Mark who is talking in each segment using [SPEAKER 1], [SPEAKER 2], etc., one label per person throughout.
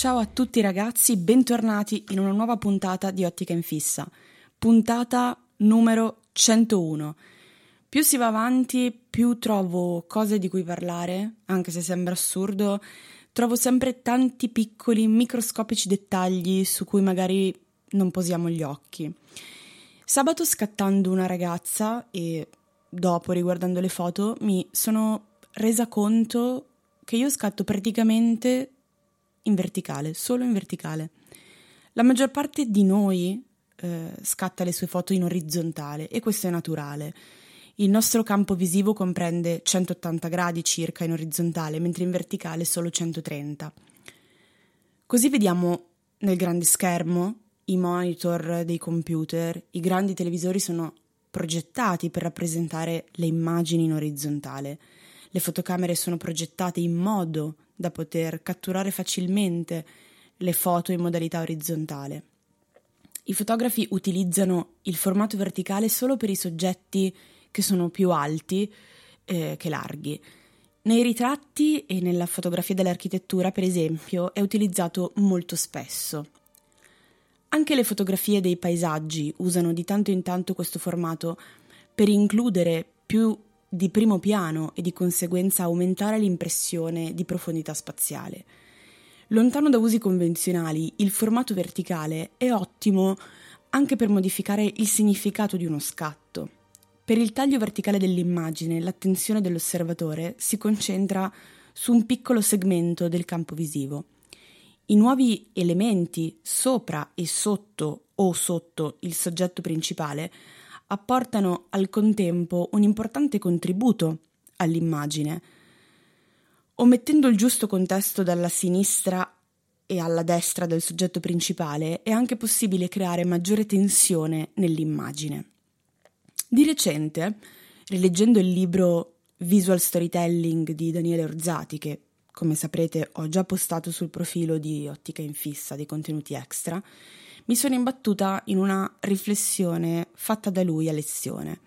[SPEAKER 1] Ciao a tutti ragazzi, bentornati in una nuova puntata di Ottica in Fissa, puntata numero 101. Più si va avanti, più trovo cose di cui parlare, anche se sembra assurdo, trovo sempre tanti piccoli, microscopici dettagli su cui magari non posiamo gli occhi. Sabato scattando una ragazza e dopo riguardando le foto mi sono resa conto che io scatto praticamente in verticale, solo in verticale. La maggior parte di noi eh, scatta le sue foto in orizzontale e questo è naturale. Il nostro campo visivo comprende 180 gradi circa in orizzontale, mentre in verticale solo 130. Così vediamo nel grande schermo i monitor dei computer, i grandi televisori sono progettati per rappresentare le immagini in orizzontale. Le fotocamere sono progettate in modo da poter catturare facilmente le foto in modalità orizzontale. I fotografi utilizzano il formato verticale solo per i soggetti che sono più alti eh, che larghi. Nei ritratti e nella fotografia dell'architettura, per esempio, è utilizzato molto spesso. Anche le fotografie dei paesaggi usano di tanto in tanto questo formato per includere più di primo piano e di conseguenza aumentare l'impressione di profondità spaziale. Lontano da usi convenzionali, il formato verticale è ottimo anche per modificare il significato di uno scatto. Per il taglio verticale dell'immagine, l'attenzione dell'osservatore si concentra su un piccolo segmento del campo visivo. I nuovi elementi sopra e sotto o sotto il soggetto principale apportano al contempo un importante contributo all'immagine. Omettendo il giusto contesto dalla sinistra e alla destra del soggetto principale è anche possibile creare maggiore tensione nell'immagine. Di recente, rileggendo il libro Visual Storytelling di Daniele Orzati, che come saprete ho già postato sul profilo di Ottica in Fissa dei contenuti extra, mi sono imbattuta in una riflessione fatta da lui a lezione.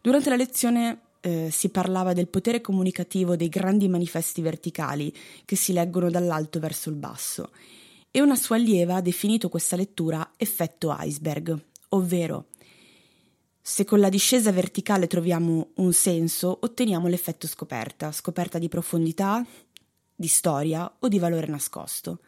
[SPEAKER 1] Durante la lezione eh, si parlava del potere comunicativo dei grandi manifesti verticali che si leggono dall'alto verso il basso e una sua allieva ha definito questa lettura effetto iceberg, ovvero se con la discesa verticale troviamo un senso, otteniamo l'effetto scoperta, scoperta di profondità, di storia o di valore nascosto.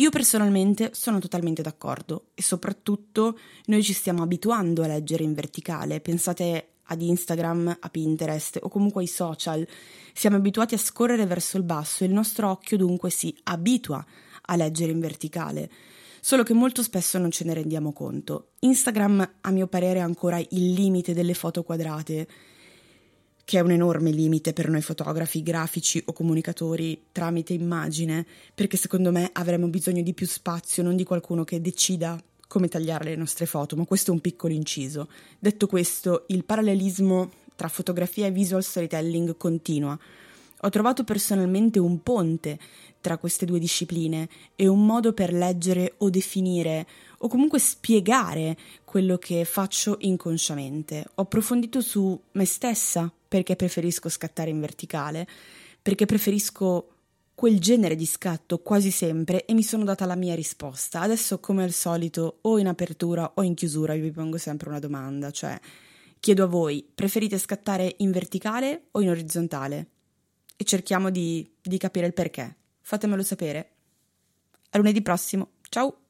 [SPEAKER 1] Io personalmente sono totalmente d'accordo e soprattutto noi ci stiamo abituando a leggere in verticale. Pensate ad Instagram, a Pinterest o comunque ai social. Siamo abituati a scorrere verso il basso e il nostro occhio dunque si abitua a leggere in verticale. Solo che molto spesso non ce ne rendiamo conto. Instagram, a mio parere, è ancora il limite delle foto quadrate che è un enorme limite per noi fotografi, grafici o comunicatori tramite immagine, perché secondo me avremmo bisogno di più spazio, non di qualcuno che decida come tagliare le nostre foto, ma questo è un piccolo inciso. Detto questo, il parallelismo tra fotografia e visual storytelling continua. Ho trovato personalmente un ponte tra queste due discipline e un modo per leggere o definire o comunque spiegare quello che faccio inconsciamente. Ho approfondito su me stessa perché preferisco scattare in verticale, perché preferisco quel genere di scatto quasi sempre e mi sono data la mia risposta. Adesso, come al solito, o in apertura o in chiusura, vi pongo sempre una domanda, cioè chiedo a voi, preferite scattare in verticale o in orizzontale? E cerchiamo di, di capire il perché. Fatemelo sapere. A lunedì prossimo. Ciao!